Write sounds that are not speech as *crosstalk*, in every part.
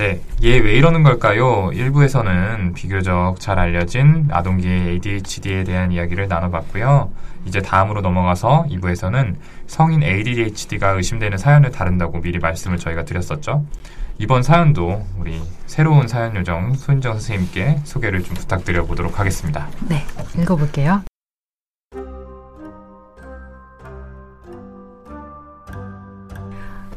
네, 얘 왜 이러는 걸까요? 1부에서는 비교적 잘 알려진 아동기의 ADHD에 대한 이야기를 나눠봤고요. 이제 다음으로 넘어가서 2부에서는 성인 ADHD가 의심되는 사연을 다룬다고 미리 말씀을 저희가 드렸었죠. 이번 사연도 우리 새로운 사연 요정 손정 선생님께 소개를 좀 부탁드려 보도록 하겠습니다. 네, 읽어볼게요.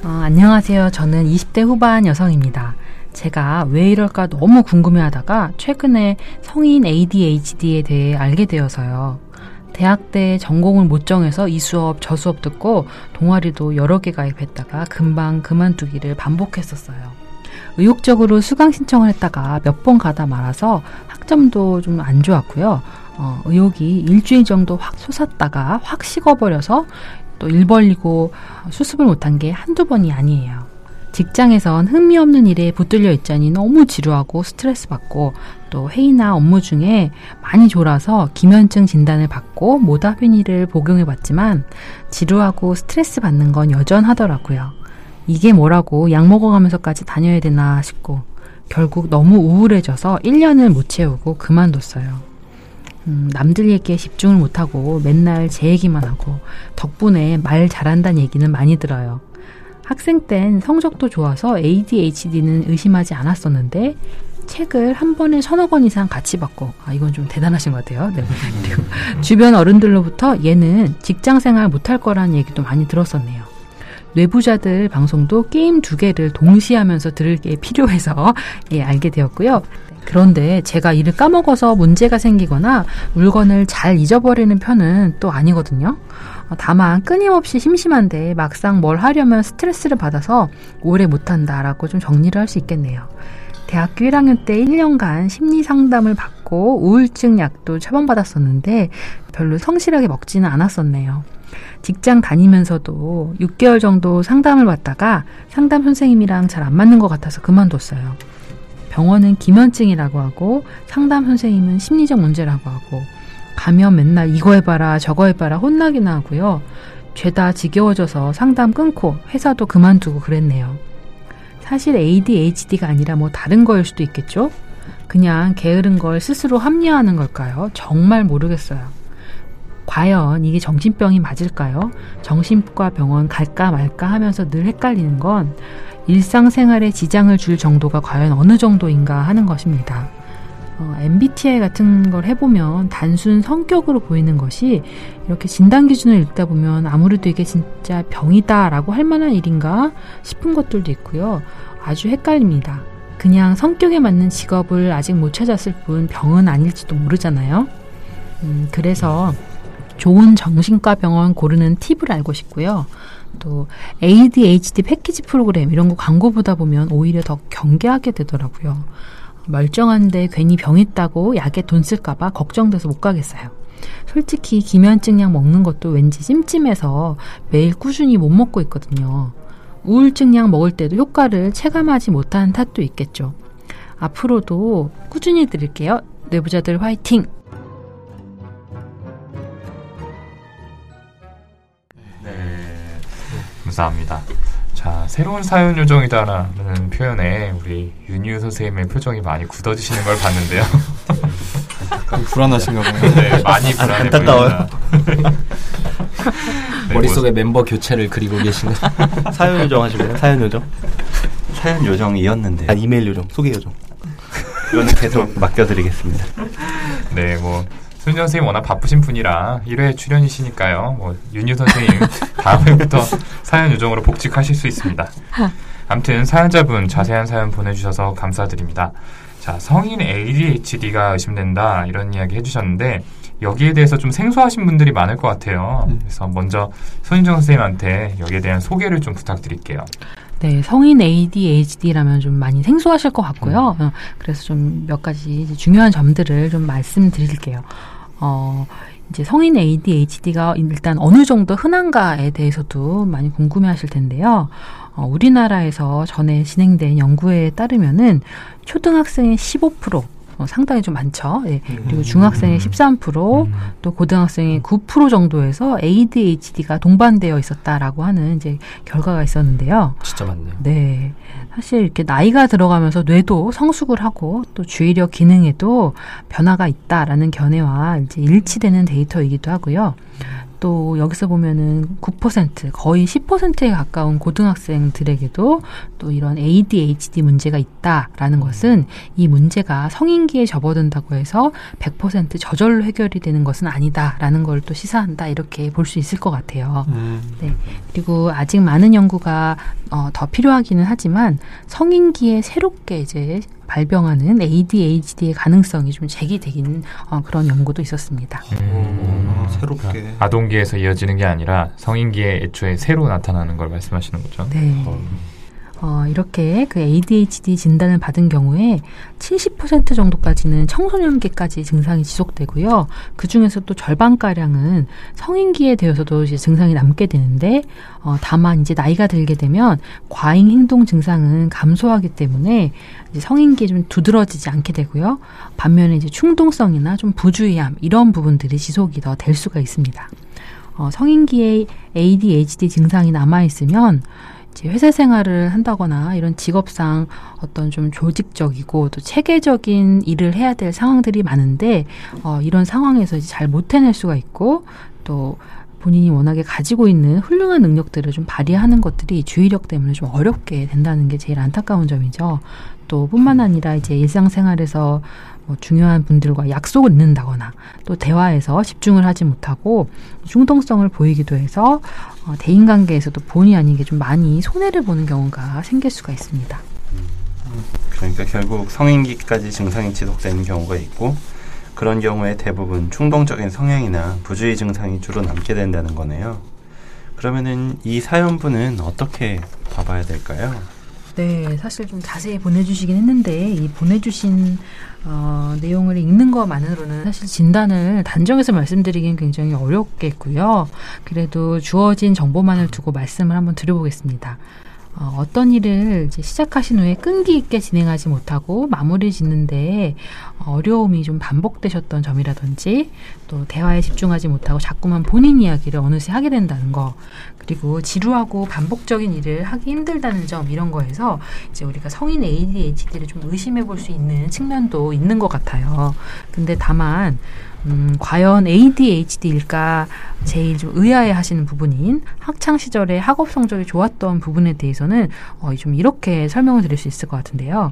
어, 안녕하세요. 저는 20대 후반 여성입니다. 제가 왜 이럴까 너무 궁금해하다가 최근에 성인 ADHD에 대해 알게 되어서요. 대학 때 전공을 못 정해서 이 수업 저 수업 듣고 동아리도 여러 개 가입했다가 금방 그만두기를 반복했었어요. 의욕적으로 수강 신청을 했다가 몇 번 가다 말아서 학점도 좀 안 좋았고요. 어, 의욕이 일주일 정도 확 솟았다가 확 식어버려서 또 일 벌리고 수습을 못한 게 한두 번이 아니에요. 직장에선 흥미 없는 일에 붙들려 있자니 너무 지루하고 스트레스 받고 또 회의나 업무 중에 많이 졸아서 기면증 진단을 받고 모다피니를 복용해 봤지만 지루하고 스트레스 받는 건 여전하더라고요. 이게 뭐라고 약 먹어가면서까지 다녀야 되나 싶고 결국 너무 우울해져서 1년을 못 채우고 그만뒀어요. 음, 남들 얘기에 집중을 못하고 맨날 제 얘기만 하고 덕분에 말 잘한다는 얘기는 많이 들어요. 학생 땐 성적도 좋아서 ADHD는 의심하지 않았었는데 책을 한 번에 서너 권 이상 같이 받고 아 이건 좀 대단하신 것 같아요. 네. 그리고 *laughs* 주변 어른들로부터 얘는 직장 생활 못할 거라는 얘기도 많이 들었었네요. 뇌부자들 방송도 게임 두 개를 동시에 하면서 들을 게 필요해서 예, 알게 되었고요. 그런데 제가 이를 까먹어서 문제가 생기거나 물건을 잘 잊어버리는 편은 또 아니거든요. 다만 끊임없이 심심한데 막상 뭘 하려면 스트레스를 받아서 오래 못한다라고 좀 정리를 할 수 있겠네요. 대학교 1학년 때 1년간 심리 상담을 받고 우울증 약도 처방받았었는데 별로 성실하게 먹지는 않았었네요. 직장 다니면서도 6개월 정도 상담을 받다가 상담 선생님이랑 잘 안 맞는 것 같아서 그만뒀어요. 병원은 기면증이라고 하고 상담 선생님은 심리적 문제라고 하고 가면 맨날 이거 해봐라 저거 해봐라 혼나기나 하고요. 죄다 지겨워져서 상담 끊고 회사도 그만두고 그랬네요. 사실 ADHD가 아니라 뭐 다른 거일 수도 있겠죠? 그냥 게으른 걸 스스로 합리화하는 걸까요? 정말 모르겠어요. 과연 이게 정신병이 맞을까요? 정신과 병원 갈까 말까 하면서 늘 헷갈리는 건 일상생활에 지장을 줄 정도가 과연 어느 정도인가 하는 것입니다. 어, MBTI 같은 걸 해보면 단순 성격으로 보이는 것이 이렇게 진단 기준을 읽다 보면 아무래도 이게 진짜 병이다라고 할 만한 일인가 싶은 것들도 있고요. 아주 헷갈립니다. 그냥 성격에 맞는 직업을 아직 못 찾았을 뿐 병은 아닐지도 모르잖아요. 음, 그래서 좋은 정신과 병원 고르는 팁을 알고 싶고요. 또 ADHD 패키지 프로그램 이런 거 광고 보다 보면 오히려 더 경계하게 되더라고요. 멀쩡한데 괜히 병 있다고 약에 돈 쓸까봐 걱정돼서 못 가겠어요. 솔직히 기면증 약 먹는 것도 왠지 찜찜해서 매일 꾸준히 못 먹고 있거든요. 우울증 약 먹을 때도 효과를 체감하지 못하는 탓도 있겠죠. 앞으로도 꾸준히 드릴게요. 뇌부자들 화이팅! 네, 감사합니다. 자, 새로운 사연 요정이다라는 표현에 우리 윤유 선생님의 표정이 많이 굳어지시는 걸 봤는데요. 불안하신가 *laughs* 봐요. 네, 많이 불안해 안타까워요. 보입니다. 네, 머릿속에 멤버 교체를 그리고 계신가? *laughs* 사연 요정 하실래요? 사연 요정? 사연 요정이었는데 아 이메일 요정, 소개 요정. 이거는 계속 맡겨드리겠습니다. 뭐, 네, 뭐 손정 선생님 워낙 바쁘신 분이라 1회 출연이시니까요. 뭐 윤유 선생님 *laughs* 다음 회부터 사연 요정으로 복직하실 수 있습니다. 아무튼 사연자분 자세한 사연 보내주셔서 감사드립니다. 자, 성인 ADHD가 의심된다 이런 이야기 해주셨는데 여기에 대해서 좀 생소하신 분들이 많을 것 같아요. 그래서 먼저 손인정 선생님한테 여기에 대한 소개를 좀 부탁드릴게요. 네, 성인 ADHD라면 좀 많이 생소하실 것 같고요. 어, 그래서 좀 몇 가지 중요한 점들을 좀 말씀드릴게요. 어, 이제 성인 ADHD가 일단 어느 정도 흔한가에 대해서도 많이 궁금해 하실 텐데요. 어, 우리나라에서 전에 진행된 연구에 따르면은 초등학생의 15%, 어, 상당히 좀 많죠. 예. 음. 그리고 중학생의 13%, 음. 또 고등학생의 9% 정도에서 ADHD가 동반되어 있었다라고 하는 이제 결과가 있었는데요. 진짜 많네요. 네. 사실 이렇게 나이가 들어가면서 뇌도 성숙을 하고 또 주의력 기능에도 변화가 있다라는 견해와 이제 일치되는 데이터이기도 하고요. 또 여기서 보면은 9% 거의 10%에 가까운 고등학생들에게도 또 이런 ADHD 문제가 있다라는 것은 이 문제가 성인기에 접어든다고 해서 100% 저절로 해결이 되는 것은 아니다라는 걸 또 시사한다 이렇게 볼 수 있을 것 같아요. 음. 네. 그리고 아직 많은 연구가 어, 더 필요하기는 하지만 성인기에 새롭게 이제 발병하는 ADHD의 가능성이 좀 제기되긴 어, 그런 연구도 있었습니다. 어, 새롭게. 아동기에서 이어지는 게 아니라 성인기에 애초에 새로 나타나는 걸 말씀하시는 거죠. 네. 어, 이렇게 그 ADHD 진단을 받은 경우에 70% 정도까지는 청소년기까지 증상이 지속되고요. 그 중에서 또 절반가량은 성인기에 되어서도 이제 증상이 남게 되는데, 어, 다만 이제 나이가 들게 되면 과잉 행동 증상은 감소하기 때문에 이제 성인기에 좀 두드러지지 않게 되고요. 반면에 이제 충동성이나 좀 부주의함, 이런 부분들이 지속이 더 될 수가 있습니다. 어, 성인기에 ADHD 증상이 남아있으면 회사 생활을 한다거나 이런 직업상 어떤 좀 조직적이고 또 체계적인 일을 해야 될 상황들이 많은데 어, 이런 상황에서 이제 잘 못 해낼 수가 있고 또 본인이 워낙에 가지고 있는 훌륭한 능력들을 좀 발휘하는 것들이 주의력 때문에 좀 어렵게 된다는 게 제일 안타까운 점이죠. 또 뿐만 아니라 이제 일상생활에서 뭐 중요한 분들과 약속을 잊는다거나 또 대화에서 집중을 하지 못하고 중동성을 보이기도 해서 어, 대인관계에서도 본의 아니게 좀 많이 손해를 보는 경우가 생길 수가 있습니다. 그러니까 결국 성인기까지 증상이 지속되는 경우가 있고 그런 경우에 대부분 충동적인 성향이나 부주의 증상이 주로 남게 된다는 거네요. 그러면은 이 사연분은 어떻게 봐봐야 될까요? 네, 사실 좀 자세히 보내주시긴 했는데 이 보내주신 어, 내용을 읽는 것만으로는 사실 진단을 단정해서 말씀드리긴 굉장히 어렵겠고요. 그래도 주어진 정보만을 두고 말씀을 한번 드려보겠습니다. 어, 어떤 일을 이제 시작하신 후에 끈기 있게 진행하지 못하고 마무리 짓는데 어려움이 좀 반복되셨던 점이라든지 또 대화에 집중하지 못하고 자꾸만 본인 이야기를 어느새 하게 된다는 거 그리고 지루하고 반복적인 일을 하기 힘들다는 점 이런 거에서 이제 우리가 성인 ADHD를 좀 의심해 볼 수 있는 측면도 있는 것 같아요. 근데 다만 음, 과연 ADHD일까 제일 좀 의아해 하시는 부분인 학창 시절에 학업 성적이 좋았던 부분에 대해서는 어, 좀 이렇게 설명을 드릴 수 있을 것 같은데요.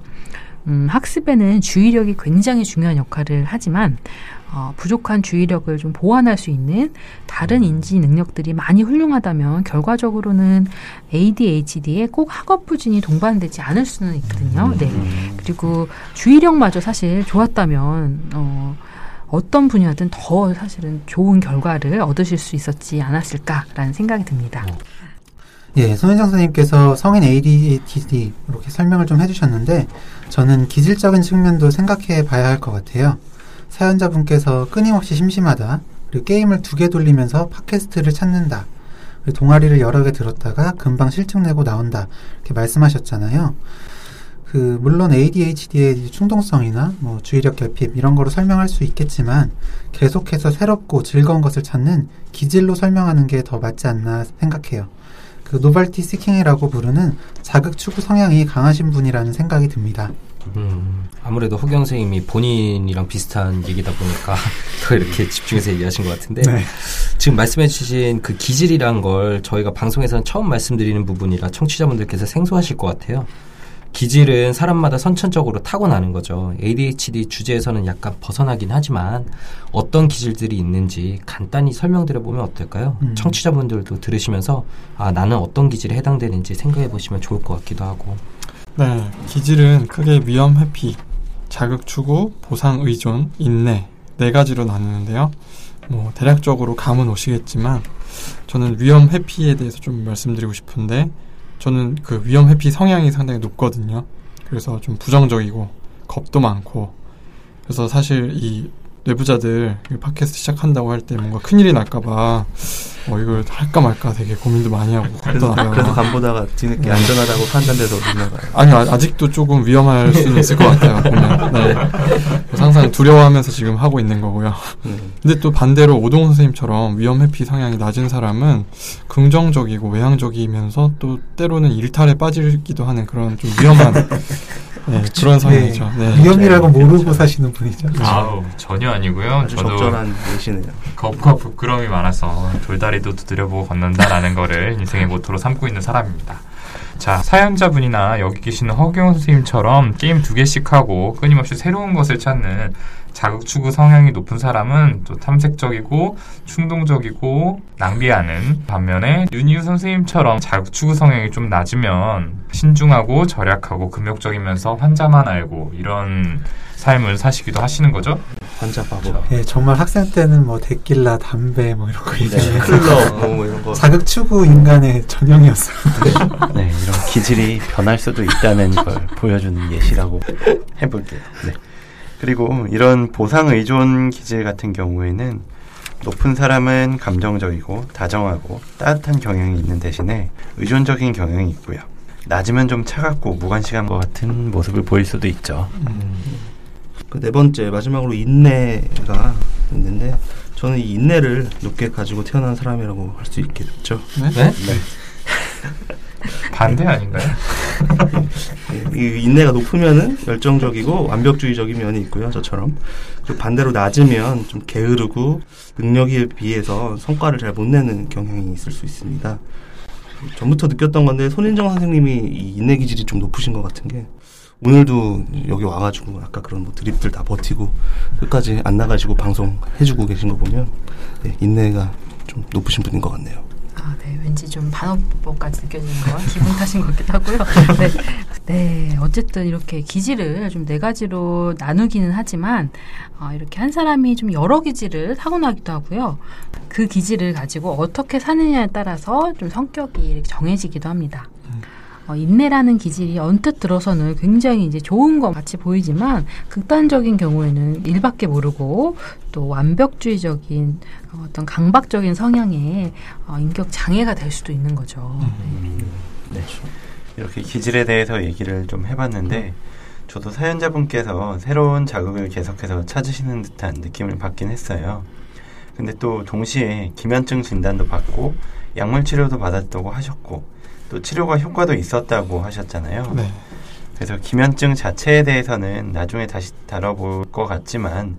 음, 학습에는 주의력이 굉장히 중요한 역할을 하지만 어, 부족한 주의력을 좀 보완할 수 있는 다른 인지 능력들이 많이 훌륭하다면 결과적으로는 ADHD에 꼭 학업 부진이 동반되지 않을 수는 있거든요. 네. 그리고 주의력마저 사실 좋았다면 어, 어떤 분야든 더 사실은 좋은 결과를 얻으실 수 있었지 않았을까라는 생각이 듭니다. 예, 손현정 선생님께서 성인 ADHD 이렇게 설명을 좀 해주셨는데 저는 기질적인 측면도 생각해 봐야 할 것 같아요. 사연자분께서 끊임없이 심심하다, 그리고 게임을 두 개 돌리면서 팟캐스트를 찾는다, 동아리를 여러 개 들었다가 금방 실증 내고 나온다 이렇게 말씀하셨잖아요. 그 물론 ADHD의 충동성이나 뭐 주의력 결핍 이런 거로 설명할 수 있겠지만 계속해서 새롭고 즐거운 것을 찾는 기질로 설명하는 게 더 맞지 않나 생각해요. 그 노발티 시킹이라고 부르는 자극 추구 성향이 강하신 분이라는 생각이 듭니다. 음, 아무래도 허경 선생님이 본인이랑 비슷한 얘기다 보니까 *laughs* 더 이렇게 집중해서 얘기하신 것 같은데 지금 말씀해주신 그 기질이란 걸 저희가 방송에서는 처음 말씀드리는 부분이라 청취자분들께서 생소하실 것 같아요. 기질은 사람마다 선천적으로 타고나는 거죠. ADHD 주제에서는 약간 벗어나긴 하지만 어떤 기질들이 있는지 간단히 설명드려 보면 어떨까요? 음. 청취자분들도 들으시면서 아 나는 어떤 기질에 해당되는지 생각해 보시면 좋을 것 같기도 하고. 네, 기질은 크게 위험 회피, 자극 추구, 보상 의존, 인내 네 가지로 나누는데요. 뭐 대략적으로 감은 오시겠지만 저는 위험 회피에 대해서 좀 말씀드리고 싶은데 저는 그 위험 회피 성향이 상당히 높거든요. 그래서 좀 부정적이고 겁도 많고 그래서 사실 이 뇌부자들 이 팟캐스트 시작한다고 할 때 뭔가 큰일이 날까봐 어, 이걸 할까 말까 되게 고민도 많이 하고 그래서. 그래서 간 보다가 뒤늦게 네. 안전하다고 판단돼서 올라가요. 아니요, 아- 아직도 조금 위험할 수는 있을 것 같아요, 보면. 네. 항상 두려워하면서 지금 하고 있는 거고요. 네. 근데 또 반대로 오동훈 선생님처럼 위험 회피 성향이 낮은 사람은 긍정적이고 외향적이면서 또 때로는 일탈에 빠지기도 하는 그런 좀 위험한 네, 그런 성향이죠. 네. 위험이라고 모르고 사시는 분이죠. 아우 전혀 아니고요. 저도 적절한 예시네요. 겁과 부끄러움이 많아서 돌다리도 두드려보고 걷는다라는 거를 인생의 모토로 삼고 있는 사람입니다. 자, 사연자분이나 여기 계시는 허경 선생님처럼 게임 두 개씩 하고 끊임없이 새로운 것을 찾는 자극 추구 성향이 높은 사람은 또 탐색적이고 충동적이고 낭비하는 반면에 윤희우 선생님처럼 자극 추구 성향이 좀 낮으면 신중하고 절약하고 금욕적이면서 환자만 알고 이런 삶을 사시기도 하시는 거죠? 환자 바보. 예, 정말 학생 때는 뭐 데킬라, 담배 뭐 이런 거 네, 얘기해서 클럽 뭐, 뭐 이런 거. 자극 추구 인간의 전형이었어요. 네, 이런 기질이 변할 수도 있다는 걸 보여주는 예시라고 해볼게요. 네. 그리고 이런 보상 의존 기질 같은 경우에는 높은 사람은 감정적이고 다정하고 따뜻한 경향이 있는 대신에 의존적인 경향이 있고요. 낮으면 좀 차갑고 무관심한 것 같은 모습을 보일 수도 있죠. 그네 번째 마지막으로 인내가 있는데 저는 이 인내를 높게 가지고 태어난 사람이라고 할 수 있겠죠. 네? *laughs* *laughs* 반대 아닌가요? *laughs* 인내가 높으면은 열정적이고 완벽주의적인 면이 있고요, 저처럼. 그리고 반대로 낮으면 좀 게으르고 능력에 비해서 성과를 잘 못 내는 경향이 있을 수 있습니다. 전부터 느꼈던 건데 손인정 선생님이 이 인내 기질이 좀 높으신 것 같은 게 오늘도 여기 와가지고 아까 그런 뭐 드립들 다 버티고 끝까지 안 나가시고 방송 해주고 계신 거 보면 네, 인내가 좀 높으신 분인 것 같네요. 아, 네. 왠지 좀 반어법까지 느껴지는 건 *laughs* 기분 탓인 것 같기도 하고요. *laughs* 네. 네. 어쨌든 이렇게 기질을 좀 네 가지로 나누기는 하지만, 어, 이렇게 한 사람이 좀 여러 기질을 타고나기도 하고요. 그 기질을 가지고 어떻게 사느냐에 따라서 좀 성격이 정해지기도 합니다. 어, 인내라는 기질이 언뜻 들어서는 굉장히 이제 좋은 것 같이 보이지만 극단적인 경우에는 일밖에 모르고 또 완벽주의적인 어, 어떤 강박적인 성향의 어, 인격 장애가 될 수도 있는 거죠. 네. 이렇게 기질에 대해서 얘기를 좀 해봤는데 저도 사연자분께서 새로운 자극을 계속해서 찾으시는 듯한 느낌을 받긴 했어요. 근데 또 동시에 기면증 진단도 받고 약물 치료도 받았다고 하셨고 또 치료가 효과도 있었다고 하셨잖아요. 네. 그래서 기면증 자체에 대해서는 나중에 다시 다뤄볼 것 같지만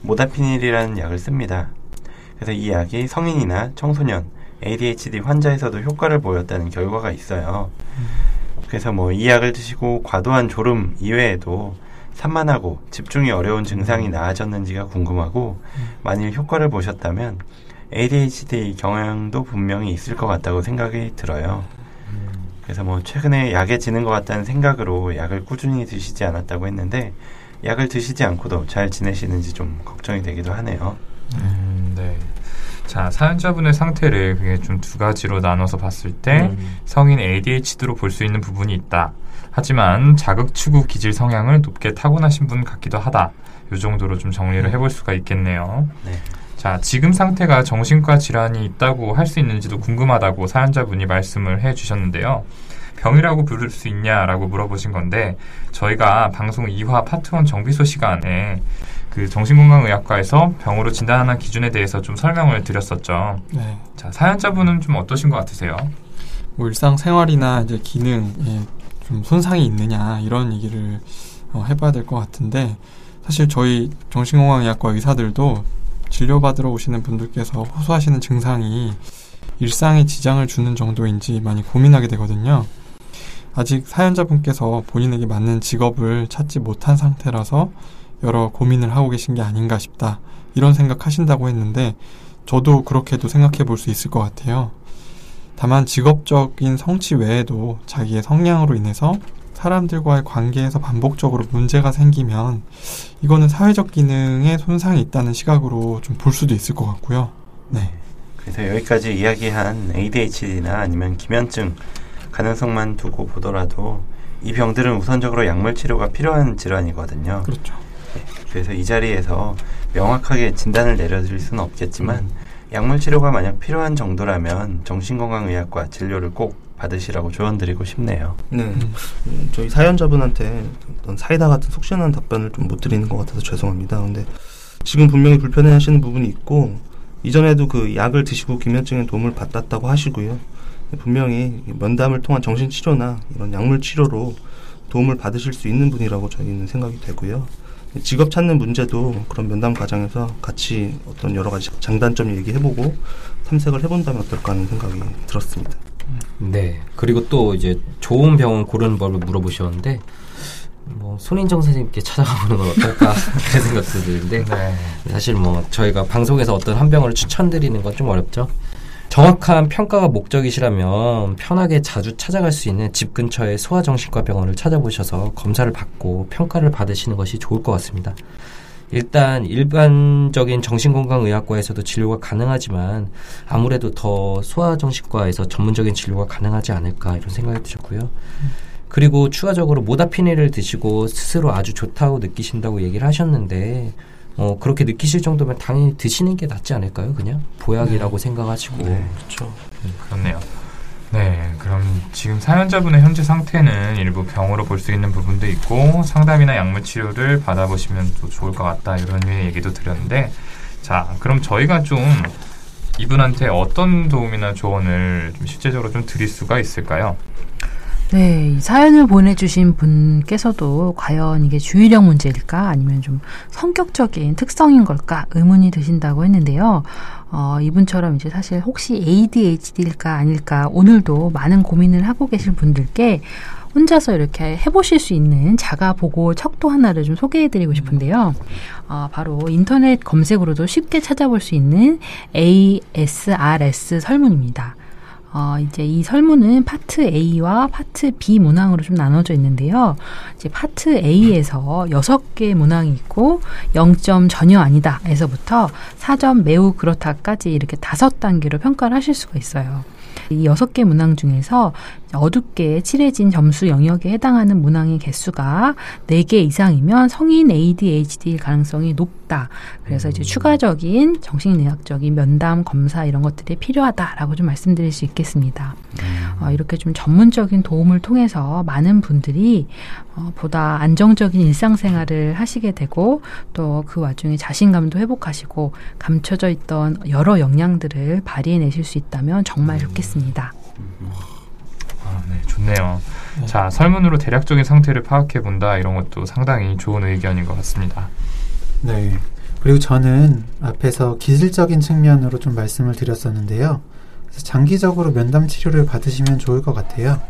모다피닐이라는 약을 씁니다. 그래서 이 약이 성인이나 청소년, ADHD 환자에서도 효과를 보였다는 결과가 있어요. 그래서 뭐 이 약을 드시고 과도한 졸음 이외에도 산만하고 집중이 어려운 증상이 나아졌는지가 궁금하고 만일 효과를 보셨다면 ADHD 경향도 분명히 있을 것 같다고 생각이 들어요. 그래서 뭐 최근에 약해지는 것 같다는 생각으로 약을 꾸준히 드시지 않았다고 했는데 약을 드시지 않고도 잘 지내시는지 좀 걱정이 되기도 하네요. 음, 네. 자, 사연자분의 상태를 그게 좀 두 가지로 나눠서 봤을 때 성인 ADHD로 볼 수 있는 부분이 있다. 하지만 자극 추구 기질 성향을 높게 타고나신 분 같기도 하다. 요 정도로 좀 정리를 해볼 수가 있겠네요. 네. 자, 지금 상태가 정신과 질환이 있다고 할 수 있는지도 궁금하다고 사연자분이 말씀을 해 주셨는데요. 병이라고 부를 수 있냐라고 물어보신 건데, 저희가 방송 2화 파트 1 정비소 시간에 그 정신건강의학과에서 병으로 진단하는 기준에 대해서 좀 설명을 드렸었죠. 네. 자, 사연자분은 좀 어떠신 것 같으세요? 뭐 일상생활이나 이제 기능에 좀 손상이 있느냐 이런 얘기를 어, 해봐야 될 것 같은데 사실 저희 정신건강의학과 의사들도 진료받으러 오시는 분들께서 호소하시는 증상이 일상에 지장을 주는 정도인지 많이 고민하게 되거든요. 아직 사연자분께서 본인에게 맞는 직업을 찾지 못한 상태라서 여러 고민을 하고 계신 게 아닌가 싶다. 이런 생각하신다고 했는데 저도 그렇게도 생각해 볼 수 있을 것 같아요. 다만 직업적인 성취 외에도 자기의 성향으로 인해서 사람들과의 관계에서 반복적으로 문제가 생기면 이거는 사회적 기능에 손상이 있다는 시각으로 좀 볼 수도 있을 것 같고요. 네. 그래서 여기까지 이야기한 ADHD나 아니면 기면증 가능성만 두고 보더라도 이 병들은 우선적으로 약물 치료가 필요한 질환이거든요. 그렇죠. 그래서 이 자리에서 명확하게 진단을 내려드릴 수는 없겠지만 약물 치료가 만약 필요한 정도라면 정신건강의학과 진료를 꼭 받으시라고 조언드리고 싶네요. 네. 음, 저희 사연자분한테 어떤 사이다 같은 속 시원한 답변을 좀 못 드리는 것 같아서 죄송합니다. 근데 지금 분명히 불편해 하시는 부분이 있고, 이전에도 그 약을 드시고 기면증에 도움을 받았다고 하시고요. 분명히 면담을 통한 정신치료나 이런 약물 치료로 도움을 받으실 수 있는 분이라고 저희는 생각이 되고요. 직업 찾는 문제도 그런 면담 과정에서 같이 어떤 여러 가지 장단점 얘기해보고 탐색을 해본다면 어떨까 하는 생각이 들었습니다. 네. 그리고 또 이제 좋은 병원 고르는 법을 물어보셨는데 뭐 손인정 선생님께 찾아가보는 건 어떨까 *laughs* 그런 생각도 드는데 네. 사실 뭐 저희가 방송에서 어떤 한 병원을 추천드리는 건 좀 어렵죠. 정확한 평가가 목적이시라면 편하게 자주 찾아갈 수 있는 집 근처의 소아정신과 병원을 찾아보셔서 검사를 받고 평가를 받으시는 것이 좋을 것 같습니다. 일단 일반적인 정신건강의학과에서도 진료가 가능하지만 아무래도 더 소아정신과에서 전문적인 진료가 가능하지 않을까 이런 생각이 드셨고요. 그리고 추가적으로 모다피닐을 드시고 스스로 아주 좋다고 느끼신다고 얘기를 하셨는데 어, 그렇게 느끼실 정도면 당연히 드시는 게 낫지 않을까요? 그냥 보약이라고 생각하시고 그렇죠. 그렇네요. 네, 그럼 지금 사연자분의 현재 상태는 일부 병으로 볼 수 있는 부분도 있고 상담이나 약물 치료를 받아보시면 또 좋을 것 같다 이런 류의 얘기도 드렸는데 자, 그럼 저희가 좀 이분한테 어떤 도움이나 조언을 좀 실제적으로 좀 드릴 수가 있을까요? 네, 이 사연을 보내주신 분께서도 과연 이게 주의력 문제일까 아니면 좀 성격적인 특성인 걸까 의문이 드신다고 했는데요. 어, 이분처럼 이제 사실 혹시 ADHD일까 아닐까 오늘도 많은 고민을 하고 계실 분들께 혼자서 이렇게 해보실 수 있는 자가 보고 척도 하나를 좀 소개해드리고 싶은데요. 어, 바로 인터넷 검색으로도 쉽게 찾아볼 수 있는 ASRS 설문입니다. 어, 이제 이 설문은 파트 A와 파트 B 문항으로 좀 나눠져 있는데요. 이제 파트 A에서 6개 문항이 있고 0점 전혀 아니다 에서부터 4점 매우 그렇다까지 이렇게 다섯 단계로 평가를 하실 수가 있어요. 이 여섯 개 문항 중에서 어둡게 칠해진 점수 영역에 해당하는 문항의 개수가 4개 이상이면 성인 ADHD일 가능성이 높 다. 그래서 이제 추가적인 정신의학적인 면담, 검사 이런 것들이 필요하다라고 좀 말씀드릴 수 있겠습니다. 어, 이렇게 좀 전문적인 도움을 통해서 많은 분들이 어, 보다 안정적인 일상생활을 하시게 되고 또 그 와중에 자신감도 회복하시고 감춰져 있던 여러 역량들을 발휘해 내실 수 있다면 정말 좋겠습니다. 아, 네, 좋네요. 자, 설문으로 대략적인 상태를 파악해 본다 이런 것도 상당히 좋은 의견인 것 같습니다. 네. 그리고 저는 앞에서 기질적인 측면으로 좀 말씀을 드렸었는데요. 장기적으로 면담 치료를 받으시면 좋을 것 같아요.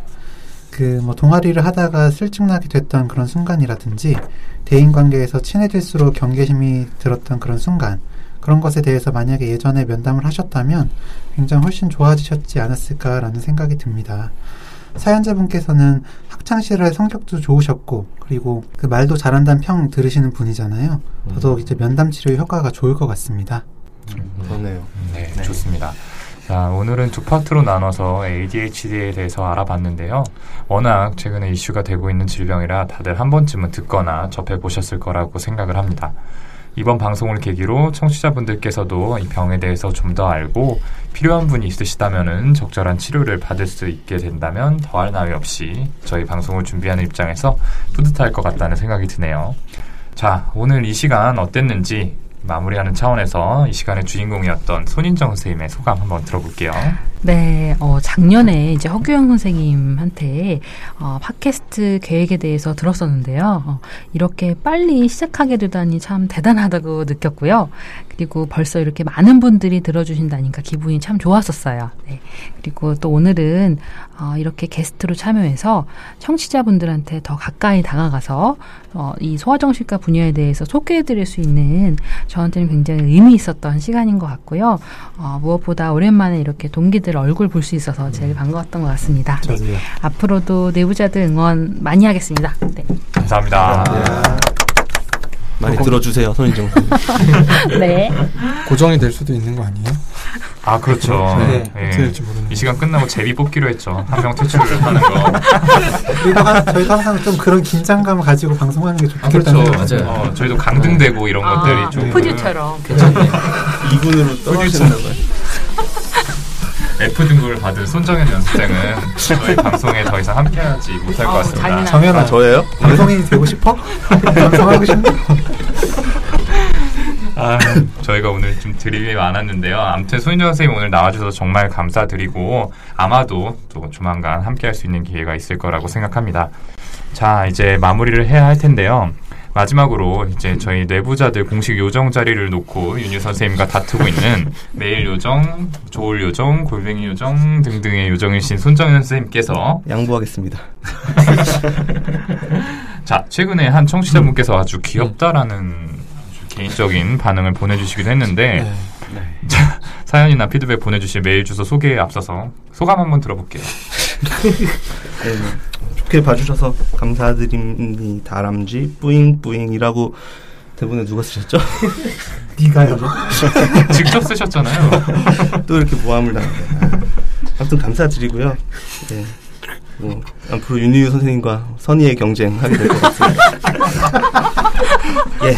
그 뭐 동아리를 하다가 슬쩍나게 됐던 그런 순간이라든지 대인 관계에서 친해질수록 경계심이 들었던 그런 순간 그런 것에 대해서 만약에 예전에 면담을 하셨다면 굉장히 훨씬 좋아지셨지 않았을까라는 생각이 듭니다. 사연자분께서는 학창 시절에 성격도 좋으셨고 그리고 그 말도 잘한다는 평 들으시는 분이잖아요. 더더욱 이제 면담 치료 효과가 좋을 것 같습니다. 그러네요. 네, 좋습니다. 자, 오늘은 두 파트로 나눠서 ADHD에 대해서 알아봤는데요. 워낙 최근에 이슈가 되고 있는 질병이라 다들 한 번쯤은 듣거나 접해 보셨을 거라고 생각을 합니다. 이번 방송을 계기로 청취자분들께서도 이 병에 대해서 좀 더 알고 필요한 분이 있으시다면은 적절한 치료를 받을 수 있게 된다면 더할 나위 없이 저희 방송을 준비하는 입장에서 뿌듯할 것 같다는 생각이 드네요. 자, 오늘 이 시간 어땠는지 마무리하는 차원에서 이 시간의 주인공이었던 손인정 선생님의 소감 한번 들어볼게요. 네, 어, 작년에 이제 허규영 선생님한테 어, 팟캐스트 계획에 대해서 들었었는데요. 어, 이렇게 빨리 시작하게 되다니 참 대단하다고 느꼈고요. 그리고 벌써 이렇게 많은 분들이 들어주신다니까 기분이 참 좋았었어요. 네. 그리고 또 오늘은 어, 이렇게 게스트로 참여해서 청취자분들한테 더 가까이 다가가서 어, 이 소아정신과 분야에 대해서 소개해드릴 수 있는 저한테는 굉장히 의미 있었던 시간인 것 같고요. 어, 무엇보다 오랜만에 이렇게 동기들 얼굴 볼 수 있어서 제일 반가웠던 것 같습니다. 네. 저도요. 앞으로도 내부자들 응원 많이 하겠습니다. 네. 감사합니다. 많이 들어주세요, 손인정. *laughs* 네. 고정이 될 수도 있는 거 아니에요? 아, 그렇죠. 네. 예. 될지 모르는데. 이 시간 끝나고 제비 뽑기로 했죠. 한 명 퇴출을 하는 거. *laughs* 한- 저희도 항상 좀 그런 긴장감을 가지고 방송하는 게 좋겠다는 그렇죠. 생각이 맞아요. 어, 저희도 강등되고 이런 것들이 좀 푸듀처럼. 괜찮네. 2군으로 떨어지는 거예요. F 등급을 받은 손정현 연습생은 저희 방송에 더 이상 함께하지 못할 것 같습니다. 아, 저예요? 방송인이 되고 싶어? 방송하고 싶니? 아, 저희가 오늘 좀 드립이 많았는데요. 아무튼 손인정 선생님 오늘 나와주셔서 정말 감사드리고 아마도 또 조만간 함께할 수 있는 기회가 있을 거라고 생각합니다. 자, 이제 마무리를 해야 할 텐데요. 마지막으로 이제 저희 내부자들 공식 요정 자리를 놓고 윤유 선생님과 다투고 있는 메일 요정, 조울 요정, 골뱅이 요정 등등의 요정이신 손정현 선생님께서 양보하겠습니다. *laughs* 자, 최근에 한 청취자분께서 아주 귀엽다라는 아주 개인적인 반응을 보내주시기도 했는데 네. 자, 사연이나 피드백 보내주실 메일 주소 소개에 앞서서 소감 한번 들어볼게요. *laughs* 네, 좋게 봐주셔서 감사드립니다. 다람쥐 뿌잉뿌잉이라고 대본에 누가 쓰셨죠? *laughs* 네가요. *laughs* 직접 쓰셨잖아요. 또 이렇게 모함을 당하네. 아, 아무튼 감사드리고요. 네. 뭐, 앞으로 윤희유 선생님과 선의의 경쟁하게 될 것 같습니다. 예.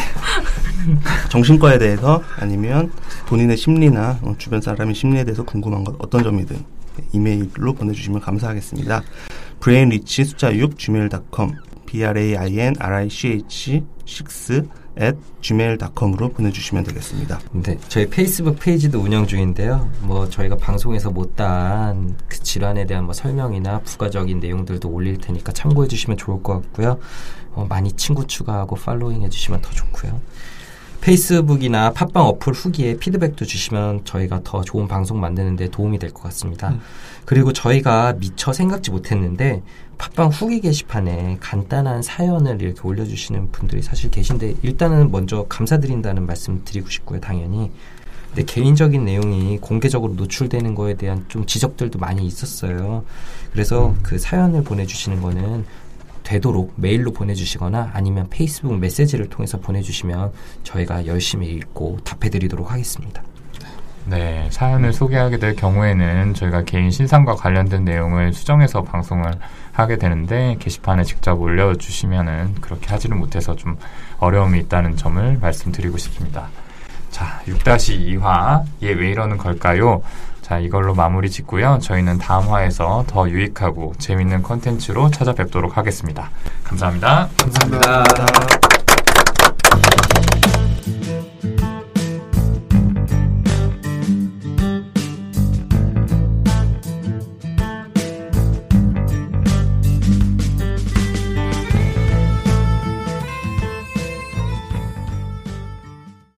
정신과에 대해서 아니면 본인의 심리나 어, 주변 사람의 심리에 대해서 궁금한 것 어떤 점이든 이메일로 보내주시면 감사하겠습니다. Brainrich 숫자 6 gmail.com b r a i n r i c h 6 at gmail.com으로 보내주시면 되겠습니다. 네, 저희 페이스북 페이지도 운영 중인데요. 뭐 저희가 방송에서 못다한 그 질환에 대한 뭐 설명이나 부가적인 내용들도 올릴 테니까 참고해 주시면 좋을 것 같고요. 어, 많이 친구 추가하고 팔로잉 해주시면 더 좋고요. 페이스북이나 팟빵 어플 후기에 피드백도 주시면 저희가 더 좋은 방송 만드는데 도움이 될 것 같습니다. 그리고 저희가 미처 생각지 못했는데 팟빵 후기 게시판에 간단한 사연을 이렇게 올려주시는 분들이 사실 계신데 일단은 먼저 감사드린다는 말씀 드리고 싶고요, 당연히. 근데 개인적인 내용이 공개적으로 노출되는 거에 대한 좀 지적들도 많이 있었어요. 그래서 그 사연을 보내주시는 거는 되도록 메일로 보내주시거나 아니면 페이스북 메시지를 통해서 보내주시면 저희가 열심히 읽고 답해드리도록 하겠습니다. 네, 사연을 소개하게 될 경우에는 저희가 개인 신상과 관련된 내용을 수정해서 방송을 하게 되는데 게시판에 직접 올려주시면은 그렇게 하지는 못해서 좀 어려움이 있다는 점을 말씀드리고 싶습니다. 자, 6-2화 얘 왜 이러는 걸까요? 자, 이걸로 마무리 짓고요. 저희는 다음 화에서 더 유익하고 재밌는 컨텐츠로 찾아뵙도록 하겠습니다. 감사합니다. 감사합니다.